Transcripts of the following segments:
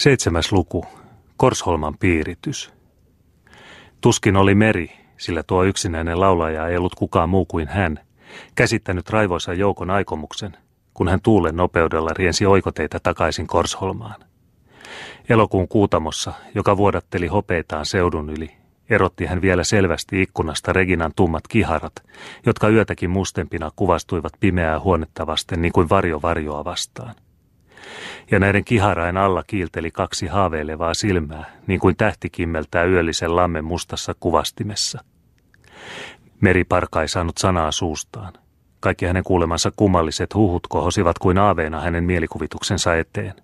Seitsemäs luku. Korsholman piiritys. Tuskin oli meri, sillä tuo yksinäinen laulaja ei ollut kukaan muu kuin hän, käsittänyt raivoisa joukon aikomuksen, kun hän tuulen nopeudella riensi oikoteita takaisin Korsholmaan. Elokuun kuutamossa, joka vuodatteli hopeitaan seudun yli, erotti hän vielä selvästi ikkunasta Reginan tummat kiharat, jotka yötäkin mustempina kuvastuivat pimeää huonetta vasten niin kuin varjo varjoa vastaan – ja näiden kiharain alla kiilteli kaksi haaveilevaa silmää, niin kuin tähti kimmeltää yöllisen lammen mustassa kuvastimessa. Meriparka ei saanut sanaa suustaan. Kaikki hänen kuulemansa kummalliset huhut kohosivat kuin aaveena hänen mielikuvituksensa eteen.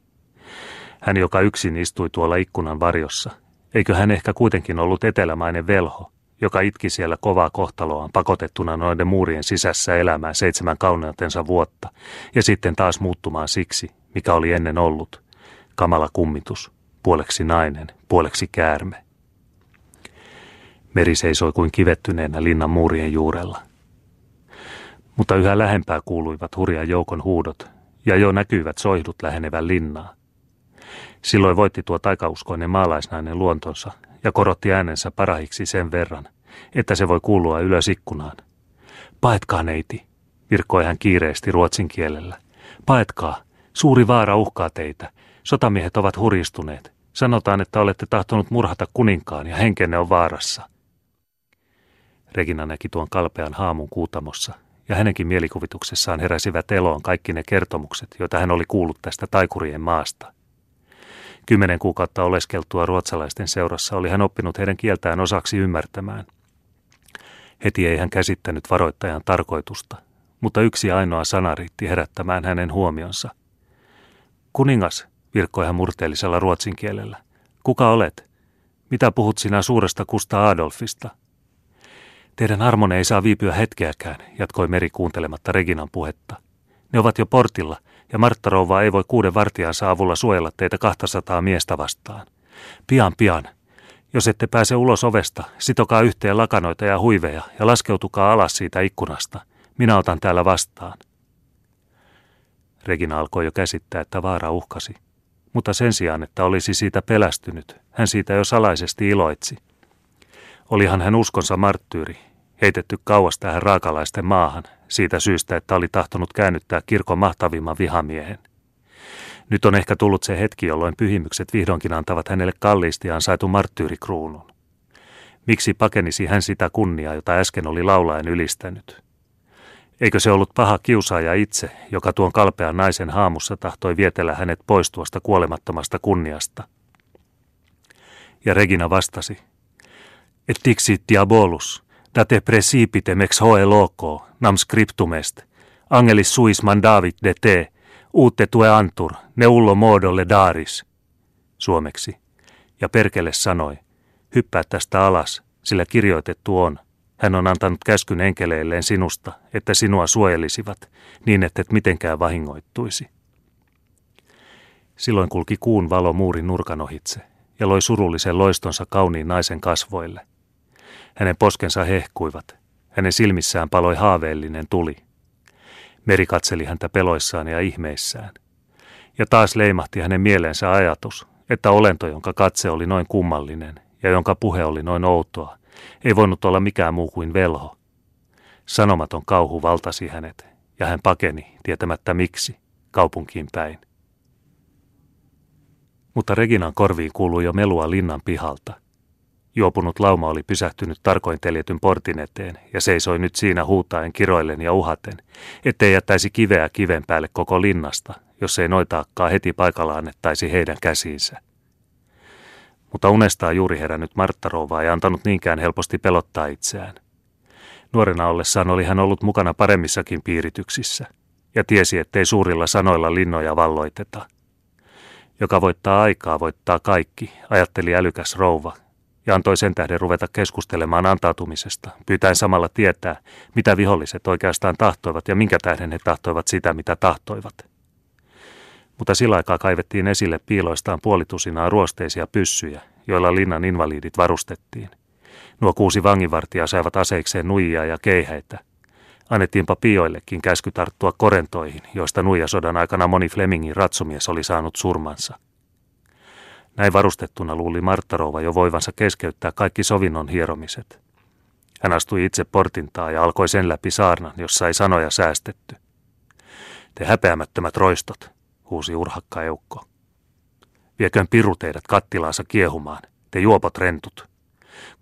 Hän, joka yksin istui tuolla ikkunan varjossa, eikö hän ehkä kuitenkin ollut etelämainen velho, joka itki siellä kovaa kohtaloaan pakotettuna noiden muurien sisässä elämään seitsemän kauneutensa vuotta ja sitten taas muuttumaan siksi, mikä oli ennen ollut, kamala kummitus, puoleksi nainen, puoleksi käärme. Meri seisoi kuin kivettyneenä linnan muurien juurella. Mutta yhä lähempää kuuluivat hurjan joukon huudot, ja jo näkyivät soihdut lähenevän linnaa. Silloin voitti tuo taikauskoinen maalaisnainen luontonsa ja korotti äänensä parahiksi sen verran, että se voi kuulua ylös ikkunaan. Paetkaa neiti, virkkoi hän kiireesti ruotsin kielellä. Paetkaa, Suuri vaara uhkaa teitä. Sotamiehet ovat huristuneet. Sanotaan, että olette tahtonut murhata kuninkaan ja henkenne on vaarassa. Regina näki tuon kalpean haamun kuutamossa, ja hänenkin mielikuvituksessaan heräsivät eloon kaikki ne kertomukset, joita hän oli kuullut tästä taikurien maasta. Kymmenen kuukautta oleskeltua ruotsalaisten seurassa oli hän oppinut heidän kieltään osaksi ymmärtämään. Heti ei hän käsittänyt varoittajan tarkoitusta, mutta yksi ainoa sana riitti herättämään hänen huomionsa – Kuningas, virkkoi hän murteellisella ruotsin kielellä. Kuka olet? Mitä puhut sinä suuresta Kusta Adolfista? Teidän armone ei saa viipyä hetkeäkään, jatkoi Meri kuuntelematta Reginan puhetta. Ne ovat jo portilla, ja Martta Rouva ei voi kuuden vartijansa avulla suojella teitä 200 miestä vastaan. Pian, pian. Jos ette pääse ulos ovesta, sitokaa yhteen lakanoita ja huiveja ja laskeutukaa alas siitä ikkunasta. Minä otan täällä vastaan. Regina alkoi jo käsittää, että vaara uhkasi. Mutta sen sijaan, että olisi siitä pelästynyt, hän siitä jo salaisesti iloitsi. Olihan hän uskonsa marttyyri, heitetty kauas tähän raakalaisten maahan, siitä syystä, että oli tahtonut käännyttää kirkon mahtavimman vihamiehen. Nyt on ehkä tullut se hetki, jolloin pyhimykset vihdoinkin antavat hänelle kalliisti ansaitu marttyyrikruunun. Miksi pakenisi hän sitä kunniaa, jota äsken oli laulaen ylistänyt? Eikö se ollut paha kiusaaja itse, joka tuon kalpean naisen haamussa tahtoi vietellä hänet pois tuosta kuolemattomasta kunniasta? Ja Regina vastasi, et dixit diabolus, date precipite ex hoe loco, nam scriptumest, angelis suis mandavit de te, uute tue antur, ne ullo modolle daris. Suomeksi. Ja Perkele sanoi, hyppää tästä alas, sillä kirjoitettu on, hän on antanut käskyn enkeleilleen sinusta, että sinua suojelisivat, niin että et mitenkään vahingoittuisi. Silloin kulki kuun valo muurin nurkan ohitse ja loi surullisen loistonsa kauniin naisen kasvoille. Hänen poskensa hehkuivat, hänen silmissään paloi haaveellinen tuli. Meri katseli häntä peloissaan ja ihmeissään. Ja taas leimahti hänen mieleensä ajatus, että olento, jonka katse oli noin kummallinen ja jonka puhe oli noin outoa, ei voinut olla mikään muu kuin velho. Sanomaton kauhu valtasi hänet, ja hän pakeni, tietämättä miksi, kaupunkiin päin. Mutta Reginan korviin kuului jo melua linnan pihalta. Juopunut lauma oli pysähtynyt tarkoin teljetyn portin eteen ja seisoi nyt siinä huutaen kiroillen ja uhaten, ettei jättäisi kiveä kiven päälle koko linnasta, jos ei noitaakkaa heti paikalla annettaisi heidän käsiinsä mutta unestaan juuri herännyt Martta Rouva ei antanut niinkään helposti pelottaa itseään. Nuorena ollessaan oli hän ollut mukana paremmissakin piirityksissä ja tiesi, ettei suurilla sanoilla linnoja valloiteta. Joka voittaa aikaa, voittaa kaikki, ajatteli älykäs rouva ja antoi sen tähden ruveta keskustelemaan antautumisesta, pyytäen samalla tietää, mitä viholliset oikeastaan tahtoivat ja minkä tähden he tahtoivat sitä, mitä tahtoivat mutta sillä aikaa kaivettiin esille piiloistaan puolitusinaa ruosteisia pyssyjä, joilla linnan invalidit varustettiin. Nuo kuusi vanginvartijaa saivat aseikseen nuijia ja keihäitä. Annettiinpa pioillekin käsky tarttua korentoihin, joista nuijasodan aikana moni Flemingin ratsumies oli saanut surmansa. Näin varustettuna luuli Marttarova jo voivansa keskeyttää kaikki sovinnon hieromiset. Hän astui itse portintaa ja alkoi sen läpi saarnan, jossa ei sanoja säästetty. Te häpeämättömät roistot, huusi urhakka eukko. Vieköön piru teidät kattilaansa kiehumaan, te juopot rentut.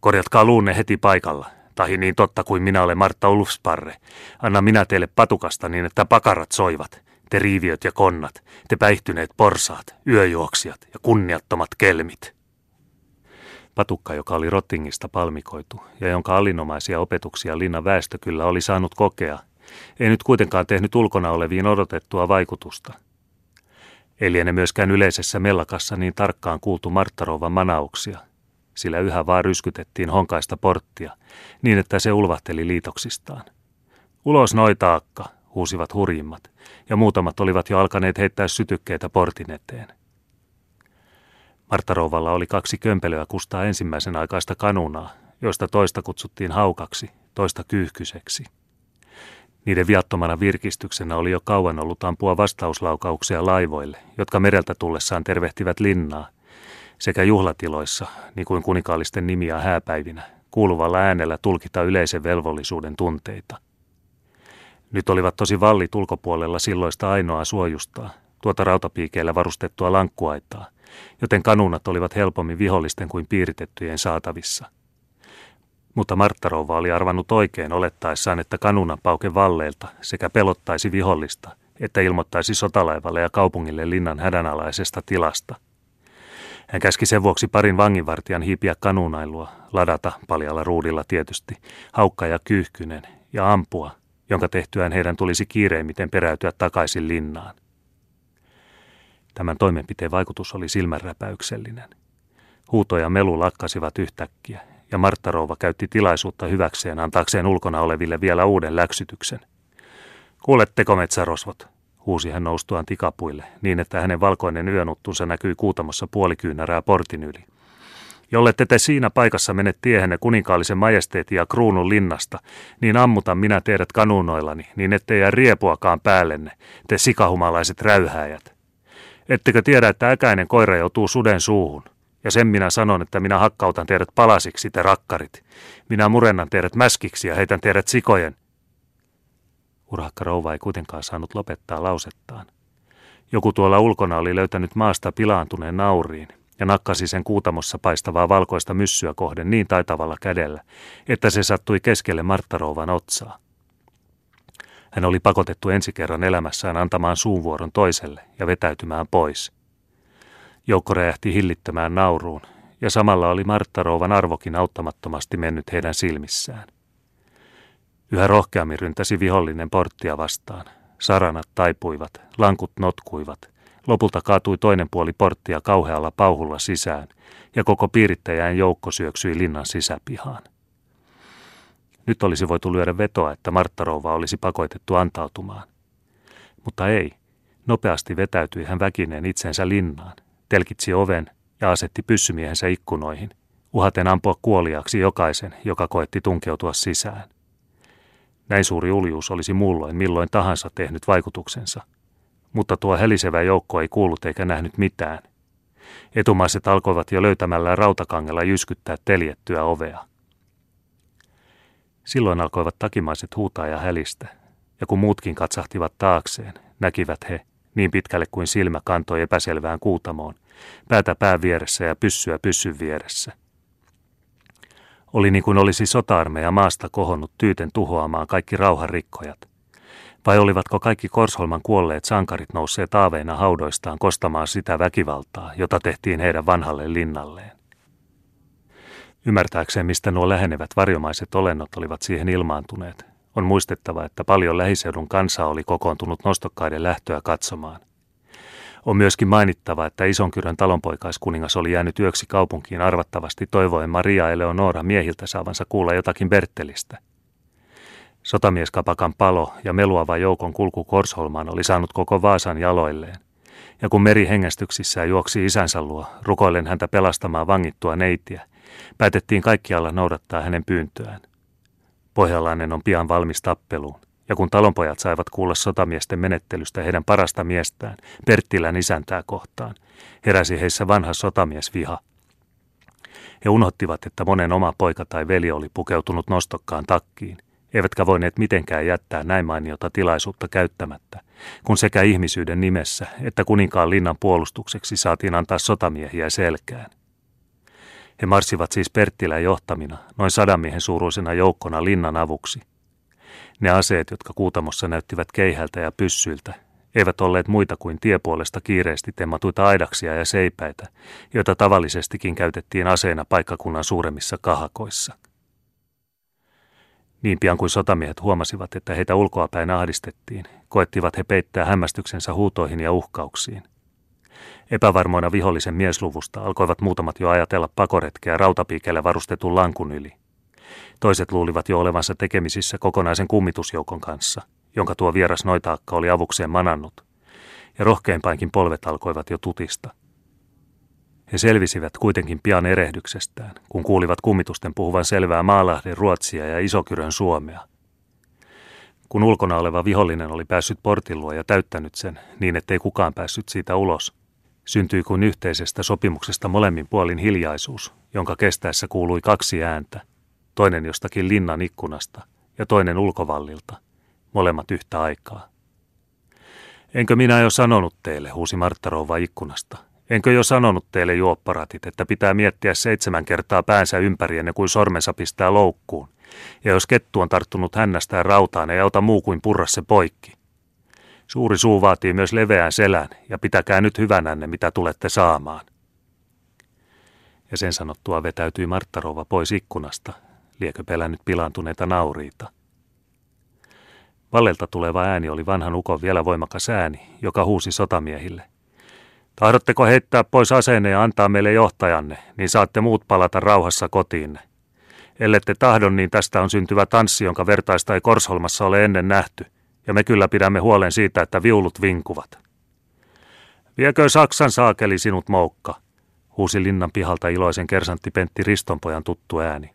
Korjatkaa luunne heti paikalla, tahi niin totta kuin minä olen Martta Ulfsparre. Anna minä teille patukasta niin, että pakarat soivat, te riiviöt ja konnat, te päihtyneet porsaat, yöjuoksijat ja kunniattomat kelmit. Patukka, joka oli Rottingista palmikoitu ja jonka alinomaisia opetuksia linnan väestö kyllä oli saanut kokea, ei nyt kuitenkaan tehnyt ulkona oleviin odotettua vaikutusta. Ei liene myöskään yleisessä mellakassa niin tarkkaan kuultu Marttarovan manauksia, sillä yhä vaan ryskytettiin honkaista porttia, niin että se ulvahteli liitoksistaan. Ulos noitaakka, huusivat hurjimmat, ja muutamat olivat jo alkaneet heittää sytykkeitä portin eteen. Marttarouvalla oli kaksi kömpelöä kustaa ensimmäisen aikaista kanunaa, joista toista kutsuttiin haukaksi, toista kyyhkyseksi. Niiden viattomana virkistyksenä oli jo kauan ollut ampua vastauslaukauksia laivoille, jotka mereltä tullessaan tervehtivät linnaa, sekä juhlatiloissa, niin kuin kunikaallisten nimiä hääpäivinä, kuuluvalla äänellä tulkita yleisen velvollisuuden tunteita. Nyt olivat tosi vallit ulkopuolella silloista ainoa suojustaa, tuota rautapiikeillä varustettua lankkuaitaa, joten kanunat olivat helpommin vihollisten kuin piiritettyjen saatavissa. Mutta Marttarova oli arvannut oikein olettaessaan, että kanunan pauke valleilta sekä pelottaisi vihollista, että ilmoittaisi sotalaivalle ja kaupungille linnan hädänalaisesta tilasta. Hän käski sen vuoksi parin vanginvartijan hiipiä kanunailua, ladata paljalla ruudilla tietysti, haukka ja kyyhkynen ja ampua, jonka tehtyään heidän tulisi kiireimmiten peräytyä takaisin linnaan. Tämän toimenpiteen vaikutus oli silmänräpäyksellinen. Huuto ja melu lakkasivat yhtäkkiä, ja Martta Rouva käytti tilaisuutta hyväkseen antaakseen ulkona oleville vielä uuden läksytyksen. Kuuletteko metsärosvot? huusi hän noustuaan tikapuille, niin että hänen valkoinen yönuttunsa näkyi kuutamossa puolikyynärää portin yli. Jollette te siinä paikassa mene tiehenne kuninkaallisen majesteetin ja kruunun linnasta, niin ammutan minä teidät kanunoillani, niin ettei jää riepuakaan päällenne, te sikahumalaiset räyhääjät. Ettekö tiedä, että äkäinen koira joutuu suden suuhun? Ja sen minä sanon, että minä hakkautan teidät palasiksi, te rakkarit. Minä murennan teidät mäskiksi ja heitän teidät sikojen. Urhakka rouva ei kuitenkaan saanut lopettaa lausettaan. Joku tuolla ulkona oli löytänyt maasta pilaantuneen nauriin ja nakkasi sen kuutamossa paistavaa valkoista myssyä kohden niin taitavalla kädellä, että se sattui keskelle Marttarouvan otsaa. Hän oli pakotettu ensi kerran elämässään antamaan suunvuoron toiselle ja vetäytymään pois. Joukko räjähti hillittömään nauruun, ja samalla oli Marttarouvan arvokin auttamattomasti mennyt heidän silmissään. Yhä rohkeammin ryntäsi vihollinen porttia vastaan. Saranat taipuivat, lankut notkuivat. Lopulta kaatui toinen puoli porttia kauhealla pauhulla sisään, ja koko piirittäjän joukko syöksyi linnan sisäpihaan. Nyt olisi voitu lyödä vetoa, että Marttarouva olisi pakotettu antautumaan. Mutta ei. Nopeasti vetäytyi hän väkineen itsensä linnaan, telkitsi oven ja asetti pyssymiehensä ikkunoihin, uhaten ampua kuoliaksi jokaisen, joka koetti tunkeutua sisään. Näin suuri uljuus olisi muulloin milloin tahansa tehnyt vaikutuksensa. Mutta tuo helisevä joukko ei kuullut eikä nähnyt mitään. Etumaiset alkoivat jo löytämällä rautakangella jyskyttää teljettyä ovea. Silloin alkoivat takimaiset huutaa ja hälistä, ja kun muutkin katsahtivat taakseen, näkivät he, niin pitkälle kuin silmä kantoi epäselvään kuutamoon, päätä pää vieressä ja pyssyä pyssyn vieressä – oli niin kuin olisi sota-armeija maasta kohonnut tyyten tuhoamaan kaikki rauhanrikkojat. Vai olivatko kaikki Korsholman kuolleet sankarit nousseet aaveina haudoistaan kostamaan sitä väkivaltaa, jota tehtiin heidän vanhalle linnalleen? Ymmärtääkseen, mistä nuo lähenevät varjomaiset olennot olivat siihen ilmaantuneet, on muistettava, että paljon lähiseudun kansaa oli kokoontunut nostokkaiden lähtöä katsomaan – on myöskin mainittava, että Isonkyrön talonpoikaiskuningas oli jäänyt yöksi kaupunkiin arvattavasti toivoen Maria Eleonora miehiltä saavansa kuulla jotakin Bertelistä. Sotamieskapakan palo ja meluava joukon kulku Korsholmaan oli saanut koko Vaasan jaloilleen. Ja kun meri hengästyksissään juoksi isänsä luo, rukoillen häntä pelastamaan vangittua neitiä, päätettiin kaikkialla noudattaa hänen pyyntöään. Pohjalainen on pian valmis tappeluun, ja kun talonpojat saivat kuulla sotamiesten menettelystä heidän parasta miestään, Perttilän isäntää kohtaan, heräsi heissä vanha sotamiesviha. He unohtivat, että monen oma poika tai veli oli pukeutunut nostokkaan takkiin, eivätkä voineet mitenkään jättää näin mainiota tilaisuutta käyttämättä, kun sekä ihmisyyden nimessä että kuninkaan linnan puolustukseksi saatiin antaa sotamiehiä selkään. He marssivat siis Perttilän johtamina, noin sadan miehen suuruisena joukkona linnan avuksi. Ne aseet, jotka kuutamossa näyttivät keihältä ja pyssyiltä, eivät olleet muita kuin tiepuolesta kiireesti temmatuita aidaksia ja seipäitä, joita tavallisestikin käytettiin aseena paikkakunnan suuremmissa kahakoissa. Niin pian kuin sotamiehet huomasivat, että heitä ulkoapäin ahdistettiin, koettivat he peittää hämmästyksensä huutoihin ja uhkauksiin. Epävarmoina vihollisen miesluvusta alkoivat muutamat jo ajatella pakoretkeä rautapiikellä varustetun lankun yli. Toiset luulivat jo olevansa tekemisissä kokonaisen kummitusjoukon kanssa, jonka tuo vieras noitaakka oli avukseen manannut, ja rohkeimpainkin polvet alkoivat jo tutista. He selvisivät kuitenkin pian erehdyksestään, kun kuulivat kummitusten puhuvan selvää Maalahden ruotsia ja Isokyrön suomea – kun ulkona oleva vihollinen oli päässyt portillua ja täyttänyt sen niin, ettei kukaan päässyt siitä ulos, syntyi kuin yhteisestä sopimuksesta molemmin puolin hiljaisuus, jonka kestäessä kuului kaksi ääntä, toinen jostakin linnan ikkunasta ja toinen ulkovallilta, molemmat yhtä aikaa. Enkö minä jo sanonut teille, huusi Martta Rouva ikkunasta. Enkö jo sanonut teille juopparatit, että pitää miettiä seitsemän kertaa päänsä ympäri ennen kuin sormensa pistää loukkuun? Ja jos kettu on tarttunut hännästään rautaan, ei auta muu kuin purra se poikki. Suuri suu vaatii myös leveän selän, ja pitäkää nyt hyvänänne, mitä tulette saamaan. Ja sen sanottua vetäytyi Marttarova pois ikkunasta, liekö pelännyt pilaantuneita nauriita. Vallelta tuleva ääni oli vanhan ukon vielä voimakas ääni, joka huusi sotamiehille. Tahdotteko heittää pois aseenne ja antaa meille johtajanne, niin saatte muut palata rauhassa kotiinne. Ellette tahdon, niin tästä on syntyvä tanssi, jonka vertaista ei Korsholmassa ole ennen nähty, ja me kyllä pidämme huolen siitä, että viulut vinkuvat. Viekö Saksan saakeli sinut moukka, huusi linnan pihalta iloisen kersantti Pentti Ristonpojan tuttu ääni.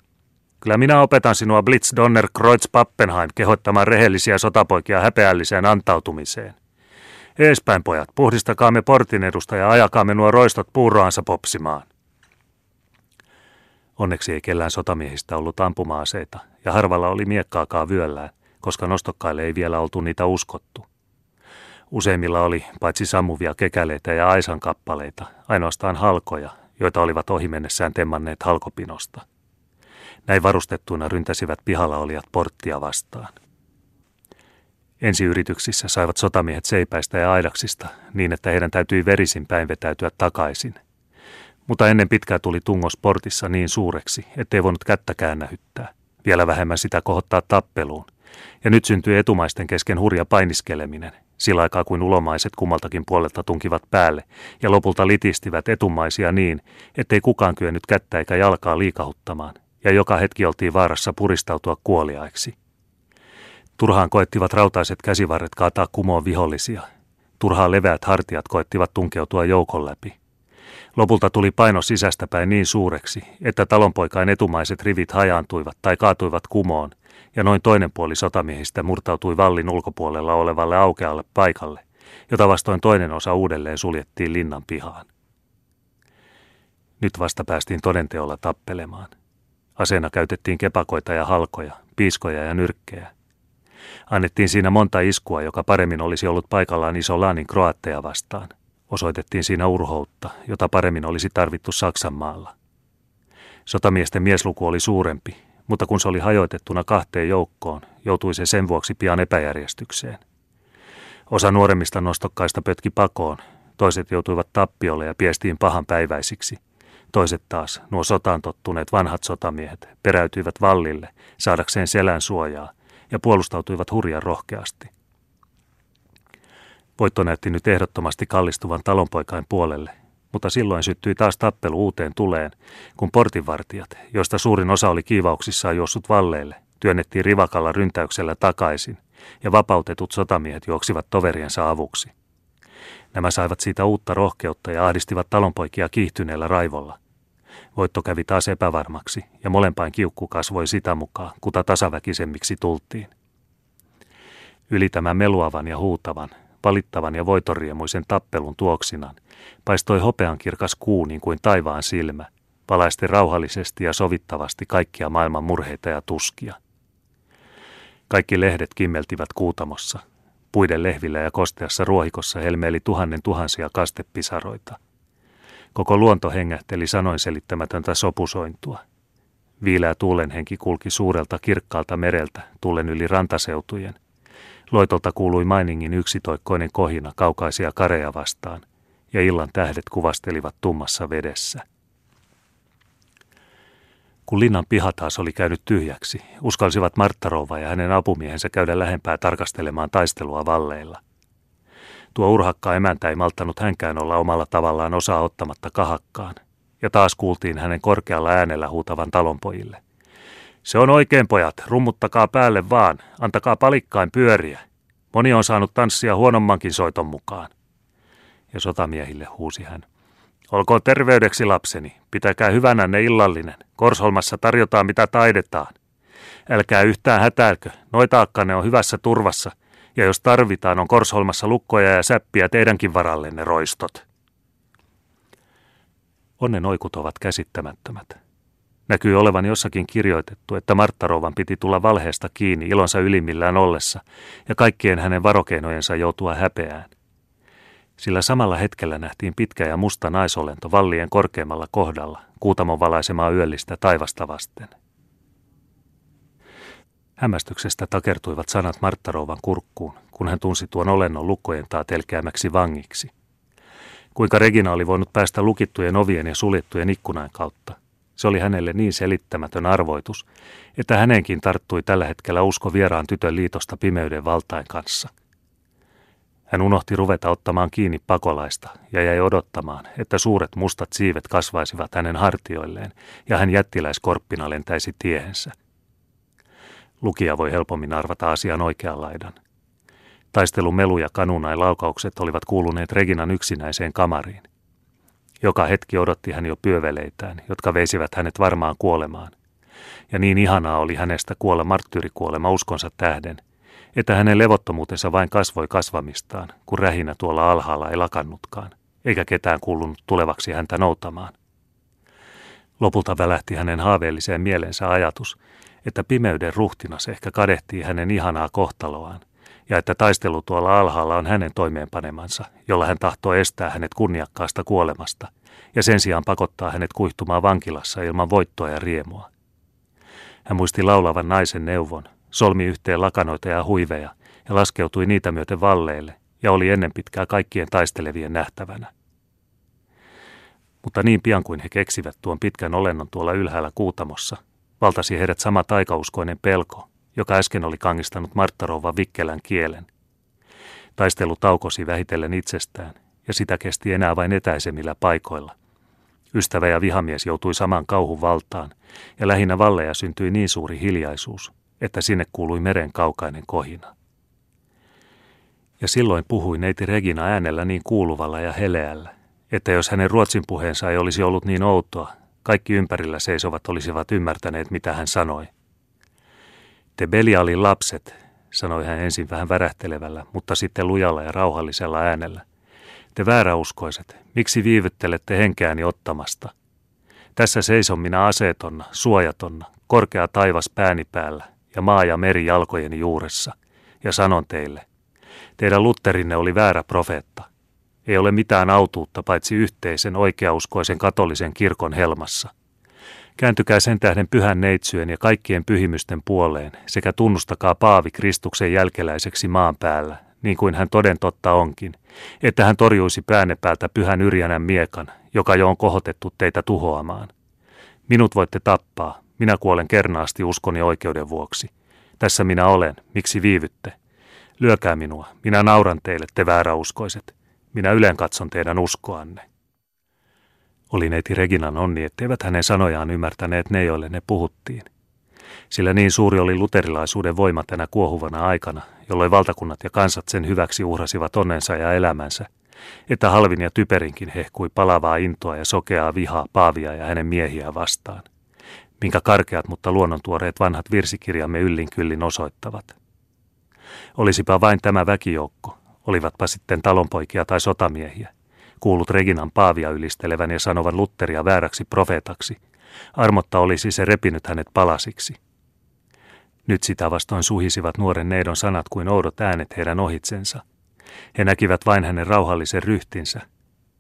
Kyllä minä opetan sinua Blitz Donner Kreutz Pappenheim kehottamaan rehellisiä sotapoikia häpeälliseen antautumiseen. Eespäin pojat, puhdistakaamme portin edusta ja ajakaamme nuo roistot puuroansa popsimaan. Onneksi ei kellään sotamiehistä ollut ampuma-aseita, ja harvalla oli miekkaakaan vyöllään, koska nostokkaille ei vielä oltu niitä uskottu. Useimmilla oli, paitsi sammuvia kekäleitä ja aisan kappaleita, ainoastaan halkoja, joita olivat ohi mennessään temmanneet halkopinosta. Näin varustettuina ryntäsivät pihalla olijat porttia vastaan. Ensiyrityksissä saivat sotamiehet seipäistä ja aidaksista niin, että heidän täytyi verisin päin vetäytyä takaisin – mutta ennen pitkää tuli tungo sportissa niin suureksi, ettei voinut kättäkään nähyttää. Vielä vähemmän sitä kohottaa tappeluun. Ja nyt syntyi etumaisten kesken hurja painiskeleminen, sillä aikaa kuin ulomaiset kummaltakin puolelta tunkivat päälle ja lopulta litistivät etumaisia niin, ettei kukaan kyennyt kättä eikä jalkaa liikahuttamaan, ja joka hetki oltiin vaarassa puristautua kuoliaiksi. Turhaan koettivat rautaiset käsivarret kaataa kumoon vihollisia. Turhaan leveät hartiat koettivat tunkeutua joukon läpi. Lopulta tuli paino sisästäpäin niin suureksi, että talonpoikain etumaiset rivit hajaantuivat tai kaatuivat kumoon, ja noin toinen puoli sotamiehistä murtautui vallin ulkopuolella olevalle aukealle paikalle, jota vastoin toinen osa uudelleen suljettiin linnan pihaan. Nyt vasta päästiin todenteolla tappelemaan. Aseena käytettiin kepakoita ja halkoja, piiskoja ja nyrkkejä. Annettiin siinä monta iskua, joka paremmin olisi ollut paikallaan Isolaanin kroatteja vastaan. Osoitettiin siinä urhoutta, jota paremmin olisi tarvittu Saksan maalla. Sotamiesten miesluku oli suurempi, mutta kun se oli hajoitettuna kahteen joukkoon, joutui se sen vuoksi pian epäjärjestykseen. Osa nuoremmista nostokkaista pötki pakoon, toiset joutuivat tappiolle ja piestiin pahan päiväisiksi. Toiset taas, nuo sotaan tottuneet vanhat sotamiehet, peräytyivät vallille saadakseen selän suojaa ja puolustautuivat hurjan rohkeasti. Voitto näytti nyt ehdottomasti kallistuvan talonpoikain puolelle, mutta silloin syttyi taas tappelu uuteen tuleen, kun portinvartijat, joista suurin osa oli kiivauksissaan juossut valleille, työnnettiin rivakalla ryntäyksellä takaisin, ja vapautetut sotamiehet juoksivat toveriensa avuksi. Nämä saivat siitä uutta rohkeutta ja ahdistivat talonpoikia kiihtyneellä raivolla. Voitto kävi taas epävarmaksi, ja molempain kiukku kasvoi sitä mukaan, kuta tasaväkisemmiksi tultiin. Yli tämän meluavan ja huutavan, valittavan ja voitoriemuisen tappelun tuoksinan paistoi hopean kirkas kuu niin kuin taivaan silmä, valaisti rauhallisesti ja sovittavasti kaikkia maailman murheita ja tuskia. Kaikki lehdet kimmeltivät kuutamossa. Puiden lehvillä ja kosteassa ruohikossa helmeili tuhannen tuhansia kastepisaroita. Koko luonto hengähteli sanoin selittämätöntä sopusointua. Viileä tuulenhenki kulki suurelta kirkkaalta mereltä tuulen yli rantaseutujen – Loitolta kuului mainingin yksitoikkoinen kohina kaukaisia kareja vastaan, ja illan tähdet kuvastelivat tummassa vedessä. Kun linnan piha taas oli käynyt tyhjäksi, uskalsivat Marttarova ja hänen apumiehensä käydä lähempää tarkastelemaan taistelua valleilla. Tuo urhakka emäntä ei malttanut hänkään olla omalla tavallaan osaa ottamatta kahakkaan, ja taas kuultiin hänen korkealla äänellä huutavan talonpojille. Se on oikein pojat, rummuttakaa päälle vaan, antakaa palikkain pyöriä. Moni on saanut tanssia huonommankin soiton mukaan. Ja sotamiehille huusi hän. Olkoon terveydeksi lapseni, pitäkää hyvänänne illallinen. Korsholmassa tarjotaan mitä taidetaan. Älkää yhtään hätäilkö, noitaakkanne on hyvässä turvassa, ja jos tarvitaan, on Korsholmassa lukkoja ja säppiä teidänkin varallenne roistot. Onnen oikut ovat käsittämättömät. Näkyy olevan jossakin kirjoitettu, että Marttarovan piti tulla valheesta kiinni ilonsa ylimmillään ollessa ja kaikkien hänen varokeinojensa joutua häpeään. Sillä samalla hetkellä nähtiin pitkä ja musta naisolento vallien korkeammalla kohdalla, kuutamon valaisemaa yöllistä taivasta vasten. Hämmästyksestä takertuivat sanat Marttarovan kurkkuun, kun hän tunsi tuon olennon lukkojen taa telkeämäksi vangiksi. Kuinka Regina oli voinut päästä lukittujen ovien ja suljettujen ikkunain kautta – se oli hänelle niin selittämätön arvoitus, että hänenkin tarttui tällä hetkellä usko vieraan tytön liitosta pimeyden valtain kanssa. Hän unohti ruveta ottamaan kiinni pakolaista ja jäi odottamaan, että suuret mustat siivet kasvaisivat hänen hartioilleen ja hän jättiläiskorppina lentäisi tiehensä. Lukija voi helpommin arvata asian oikean laidan. Taistelun melu ja kanunai laukaukset olivat kuuluneet Reginan yksinäiseen kamariin. Joka hetki odotti hän jo pyöveleitään, jotka veisivät hänet varmaan kuolemaan. Ja niin ihanaa oli hänestä kuolla marttyyrikuolema uskonsa tähden, että hänen levottomuutensa vain kasvoi kasvamistaan, kun rähinä tuolla alhaalla ei lakannutkaan, eikä ketään kuulunut tulevaksi häntä noutamaan. Lopulta välähti hänen haaveelliseen mielensä ajatus, että pimeyden ruhtinas ehkä kadehtii hänen ihanaa kohtaloaan, ja että taistelu tuolla alhaalla on hänen toimeenpanemansa, jolla hän tahtoo estää hänet kunniakkaasta kuolemasta, ja sen sijaan pakottaa hänet kuihtumaan vankilassa ilman voittoa ja riemua. Hän muisti laulavan naisen neuvon, solmi yhteen lakanoita ja huiveja, ja laskeutui niitä myöten valleille, ja oli ennen pitkää kaikkien taistelevien nähtävänä. Mutta niin pian kuin he keksivät tuon pitkän olennon tuolla ylhäällä kuutamossa, valtasi heidät sama taikauskoinen pelko, joka äsken oli kangistanut Marttarova vikkelän kielen. Taistelu taukosi vähitellen itsestään, ja sitä kesti enää vain etäisemmillä paikoilla. Ystävä ja vihamies joutui saman kauhun valtaan, ja lähinnä valleja syntyi niin suuri hiljaisuus, että sinne kuului meren kaukainen kohina. Ja silloin puhui neiti Regina äänellä niin kuuluvalla ja heleällä, että jos hänen ruotsin puheensa ei olisi ollut niin outoa, kaikki ympärillä seisovat olisivat ymmärtäneet, mitä hän sanoi – te Belialin lapset, sanoi hän ensin vähän värähtelevällä, mutta sitten lujalla ja rauhallisella äänellä. Te vääräuskoiset, miksi viivyttelette henkeäni ottamasta? Tässä seison minä aseetonna, suojatonna, korkea taivas pääni päällä ja maa ja meri jalkojeni juuressa. Ja sanon teille, teidän Lutterinne oli väärä profeetta. Ei ole mitään autuutta paitsi yhteisen oikeauskoisen katolisen kirkon helmassa. Kääntykää sen tähden pyhän neitsyön ja kaikkien pyhimysten puoleen sekä tunnustakaa Paavi Kristuksen jälkeläiseksi maan päällä, niin kuin hän toden totta onkin, että hän torjuisi päänne päältä pyhän yrjänän miekan, joka jo on kohotettu teitä tuhoamaan. Minut voitte tappaa, minä kuolen kernaasti uskoni oikeuden vuoksi. Tässä minä olen, miksi viivytte? Lyökää minua, minä nauran teille, te vääräuskoiset. Minä ylen katson teidän uskoanne. Oli neiti Reginan onni, etteivät hänen sanojaan ymmärtäneet ne, joille ne puhuttiin. Sillä niin suuri oli luterilaisuuden voima tänä kuohuvana aikana, jolloin valtakunnat ja kansat sen hyväksi uhrasivat onnensa ja elämänsä, että halvin ja typerinkin hehkui palavaa intoa ja sokeaa vihaa Paavia ja hänen miehiä vastaan, minkä karkeat mutta luonnontuoreet vanhat virsikirjamme yllin kyllin osoittavat. Olisipa vain tämä väkijoukko, olivatpa sitten talonpoikia tai sotamiehiä, kuullut Reginan paavia ylistelevän ja sanovan Lutteria vääräksi profeetaksi. Armotta olisi se repinyt hänet palasiksi. Nyt sitä vastoin suhisivat nuoren neidon sanat kuin oudot äänet heidän ohitsensa. He näkivät vain hänen rauhallisen ryhtinsä,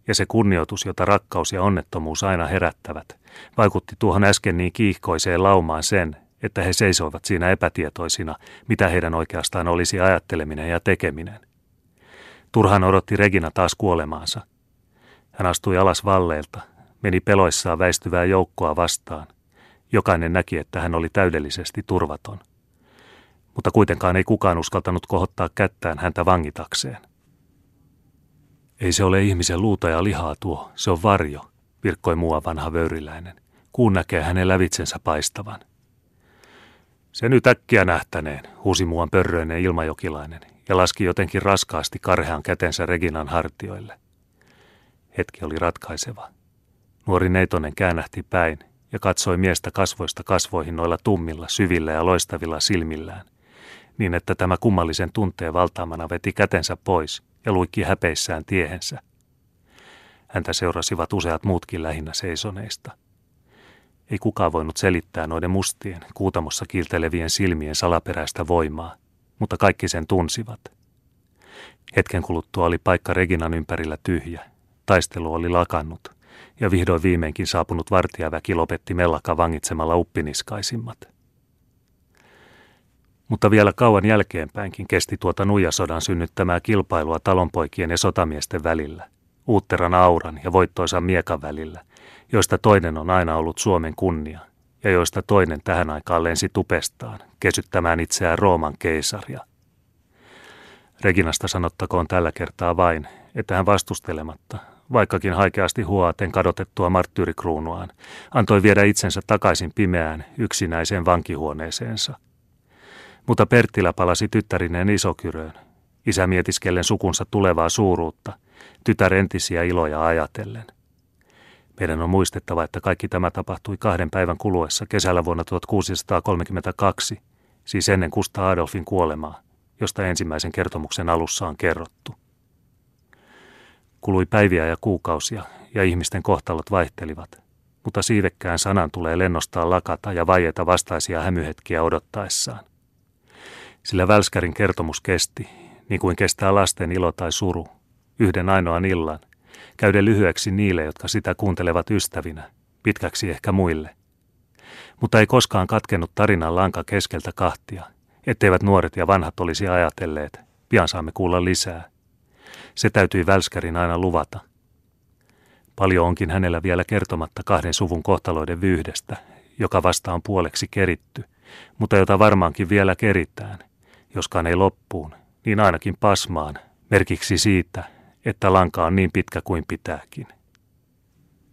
ja se kunnioitus, jota rakkaus ja onnettomuus aina herättävät, vaikutti tuohon äsken niin kiihkoiseen laumaan sen, että he seisoivat siinä epätietoisina, mitä heidän oikeastaan olisi ajatteleminen ja tekeminen. Turhan odotti Regina taas kuolemaansa. Hän astui alas valleelta, meni peloissaan väistyvää joukkoa vastaan. Jokainen näki, että hän oli täydellisesti turvaton. Mutta kuitenkaan ei kukaan uskaltanut kohottaa kättään häntä vangitakseen. Ei se ole ihmisen luuta ja lihaa tuo, se on varjo, virkkoi mua vanha vöyriläinen. Kuun näkee hänen lävitsensä paistavan. Se nyt äkkiä nähtäneen, huusi muuan pörröinen ilmajokilainen ja laski jotenkin raskaasti karhean kätensä Reginan hartioille. Hetki oli ratkaiseva. Nuori neitonen käännähti päin ja katsoi miestä kasvoista kasvoihin noilla tummilla, syvillä ja loistavilla silmillään, niin että tämä kummallisen tunteen valtaamana veti kätensä pois ja luikki häpeissään tiehensä. Häntä seurasivat useat muutkin lähinnä seisoneista. Ei kukaan voinut selittää noiden mustien, kuutamossa kiiltelevien silmien salaperäistä voimaa, mutta kaikki sen tunsivat. Hetken kuluttua oli paikka Reginan ympärillä tyhjä. Taistelu oli lakannut, ja vihdoin viimeinkin saapunut vartijaväki lopetti mellakka vangitsemalla uppiniskaisimmat. Mutta vielä kauan jälkeenpäinkin kesti tuota nuijasodan synnyttämää kilpailua talonpoikien ja sotamiesten välillä, uutteran auran ja voittoisan miekan välillä, joista toinen on aina ollut Suomen kunnia ja joista toinen tähän aikaan lensi tupestaan, kesyttämään itseään Rooman keisaria. Reginasta sanottakoon tällä kertaa vain, että hän vastustelematta, vaikkakin haikeasti huoaten kadotettua marttyyrikruunuaan, antoi viedä itsensä takaisin pimeään, yksinäiseen vankihuoneeseensa. Mutta Perttilä palasi tyttärineen isokyröön, isä mietiskellen sukunsa tulevaa suuruutta, tytär entisiä iloja ajatellen – meidän on muistettava, että kaikki tämä tapahtui kahden päivän kuluessa kesällä vuonna 1632, siis ennen Kusta Adolfin kuolemaa, josta ensimmäisen kertomuksen alussa on kerrottu. Kului päiviä ja kuukausia, ja ihmisten kohtalot vaihtelivat, mutta siivekkään sanan tulee lennostaa lakata ja vaieta vastaisia hämyhetkiä odottaessaan. Sillä Välskärin kertomus kesti, niin kuin kestää lasten ilo tai suru, yhden ainoan illan, käyden lyhyeksi niille, jotka sitä kuuntelevat ystävinä, pitkäksi ehkä muille. Mutta ei koskaan katkennut tarinan lanka keskeltä kahtia, etteivät nuoret ja vanhat olisi ajatelleet, pian saamme kuulla lisää. Se täytyi Välskärin aina luvata. Paljon onkin hänellä vielä kertomatta kahden suvun kohtaloiden vyyhdestä, joka vasta on puoleksi keritty, mutta jota varmaankin vielä keritään, joskaan ei loppuun, niin ainakin pasmaan, merkiksi siitä, että lanka on niin pitkä kuin pitääkin.